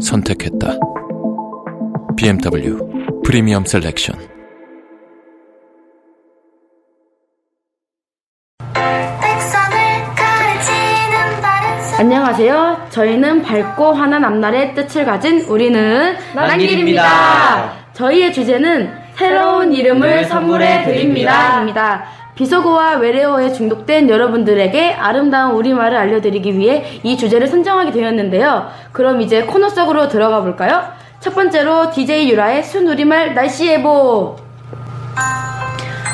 선택했다. BMW 프리미엄 셀렉션. 안녕하세요. 저희는 밝고 환한 앞날의 뜻을 가진 우리는 난길입니다. 저희의 주제는 새로운 이름을 선물해 드립니다.입니다. 비속어와 외래어에 중독된 여러분들에게 아름다운 우리말을 알려드리기 위해 이 주제를 선정하게 되었는데요. 그럼 이제 코너 속으로 들어가 볼까요? 첫 번째로 DJ 유라의 순우리말 날씨 예보.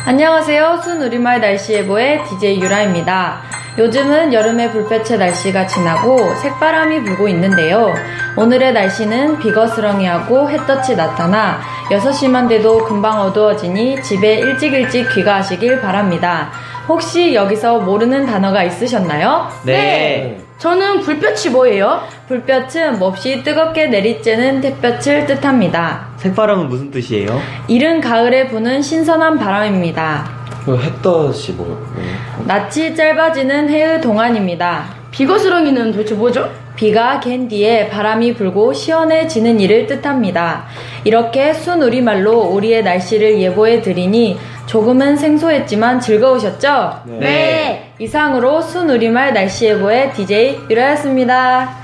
안녕하세요. 순우리말 날씨 예보의 DJ 유라입니다. 요즘은 여름의 불볕의 날씨가 지나고 색바람이 불고 있는데요. 오늘의 날씨는 비거스렁이하고 햇볕이 나타나 6시만 돼도 금방 어두워지니 집에 일찍 일찍 귀가하시길 바랍니다. 혹시 여기서 모르는 단어가 있으셨나요? 네. 저는 불볕이 뭐예요? 불볕은 몹시 뜨겁게 내리쬐는 햇볕을 뜻합니다. 색바람은 무슨 뜻이에요? 이른 가을에 부는 신선한 바람입니다. 그 햇볕이 뭐, 네. 낯이 짧아지는 해의 동안입니다. 비거스렁이는 도대체 뭐죠? 비가 갠 뒤에 바람이 불고 시원해지는 일을 뜻합니다. 이렇게 순 우리말로 우리의 날씨를 예보해 드리니 조금은 생소했지만 즐거우셨죠? 네. 이상으로 순 우리말 날씨 예보의 DJ 유라였습니다.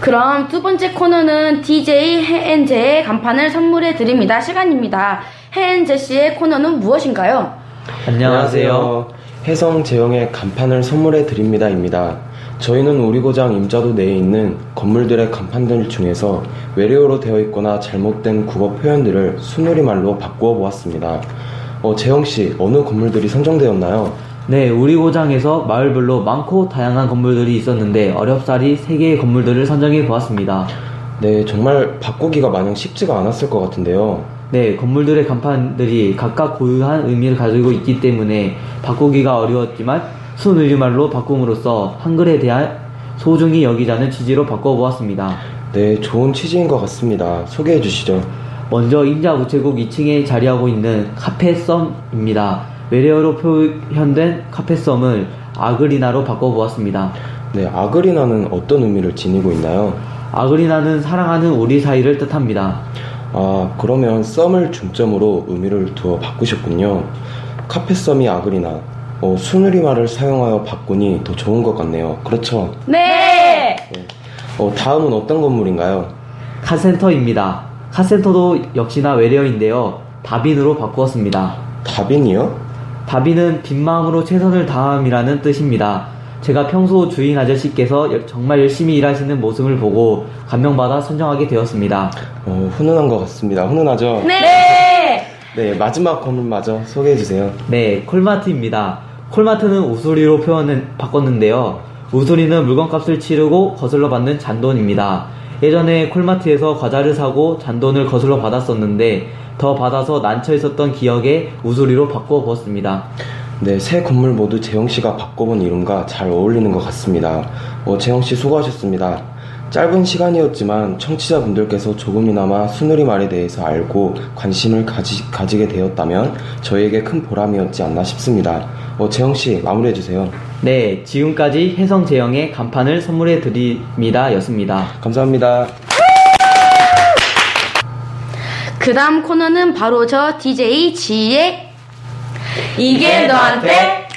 그럼 두 번째 코너는 DJ 해엔제의 간판을 선물해 드립니다. 시간입니다. 해엔제 씨의 코너는 무엇인가요? 안녕하세요. 혜성 제형의 간판을 선물해 드립니다입니다. 저희는 우리 고장 임자도 내에 있는 건물들의 간판들 중에서 외래어로 되어 있거나 잘못된 국어 표현들을 순우리말로 바꾸어 보았습니다. 어, 재영 씨, 어느 건물들이 선정되었나요? 네, 우리 고장에서 마을별로 많고 다양한 건물들이 있었는데 어렵사리 3개의 건물들을 선정해 보았습니다. 네, 정말 바꾸기가 마냥 쉽지가 않았을 것 같은데요. 네, 건물들의 간판들이 각각 고유한 의미를 가지고 있기 때문에 바꾸기가 어려웠지만 순우리말로 바꿈으로써 한글에 대한 소중히 여기자는 취지로 바꿔보았습니다. 네, 좋은 취지인 것 같습니다. 소개해 주시죠. 먼저 임자 우체국 2층에 자리하고 있는 카페썸입니다. 외래어로 표현된 카페썸을 아그리나로 바꿔보았습니다. 네, 아그리나는 어떤 의미를 지니고 있나요? 아그리나는 사랑하는 우리 사이를 뜻합니다. 아, 그러면 썸을 중점으로 의미를 두어 바꾸셨군요. 카페썸이 아그리나, 어, 순우리말을 사용하여 바꾸니 더 좋은 것 같네요. 그렇죠? 네! 어, 다음은 어떤 건물인가요? 카센터입니다. 카센터도 역시나 외래어인데요. 다빈으로 바꾸었습니다. 다빈이요? 다빈은 빈 마음으로 최선을 다함이라는 뜻입니다. 제가 평소 주인 아저씨께서 여- 정말 열심히 일하시는 모습을 보고 감명받아 선정하게 되었습니다. 어, 훈훈한 것 같습니다. 훈훈하죠? 네! 네, 마지막 건물마저 소개해 주세요. 네, 콜마트입니다. 콜마트는 우수리로 표현을 바꿨는데요. 우수리는 물건값을 치르고 거슬러 받는 잔돈입니다. 예전에 콜마트에서 과자를 사고 잔돈을 거슬러 받았었는데 더 받아서 난처 있었던 기억에 우수리로 바꿔 보았습니다. 네, 새 건물 모두 재영 씨가 바꿔본 이름과 잘 어울리는 것 같습니다. 어, 재영 씨 수고하셨습니다. 짧은 시간이었지만 청취자분들께서 조금이나마 순우리 말에 대해서 알고 관심을 가지, 가지게 되었다면 저희에게 큰 보람이었지 않나 싶습니다. 어, 재영 씨 마무리해 주세요. 네, 지금까지 혜성 제형의 간판을 선물해 드립니다 였습니다. 감사합니다. 그 다음 코너는 바로 저 DJ G의 이게 너한테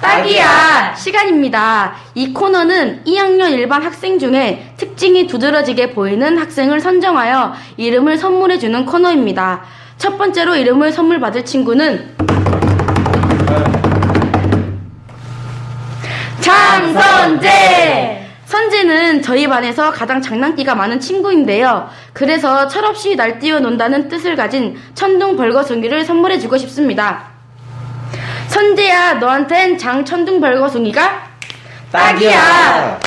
딱이야 시간입니다. 이 코너는 2학년 일반 학생 중에 특징이 두드러지게 보이는 학생을 선정하여 이름을 선물해 주는 코너입니다. 첫 번째로 이름을 선물 받을 친구는 장선재! 선재는 저희 반에서 가장 장난기가 많은 친구인데요. 그래서 철없이 날뛰어 논다는 뜻을 가진 천둥 벌거숭이를 선물해 주고 싶습니다. 선재야, 너한텐 장 천둥 벌거숭이가 딱이야!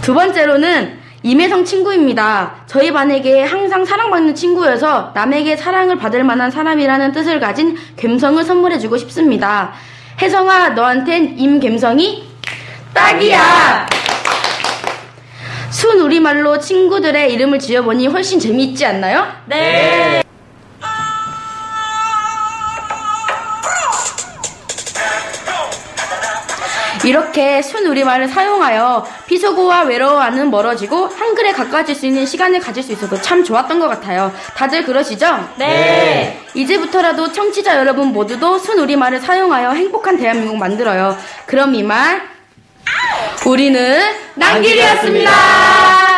두 번째로는 임혜성 친구입니다. 저희 반에게 항상 사랑받는 친구여서 남에게 사랑을 받을 만한 사람이라는 뜻을 가진 갬성을 선물해주고 싶습니다. 혜성아, 너한텐 임갬성이 딱이야! 순 우리말로 친구들의 이름을 지어보니 훨씬 재미있지 않나요? 네. 이렇게 순 우리말을 사용하여 비속어와 외로워하는 멀어지고 한글에 가까워질 수 있는 시간을 가질 수 있어서 참 좋았던 것 같아요. 다들 그러시죠? 네. 이제부터라도 청취자 여러분 모두도 순 우리말을 사용하여 행복한 대한민국 만들어요. 그럼 이만 우리는 난길이었습니다.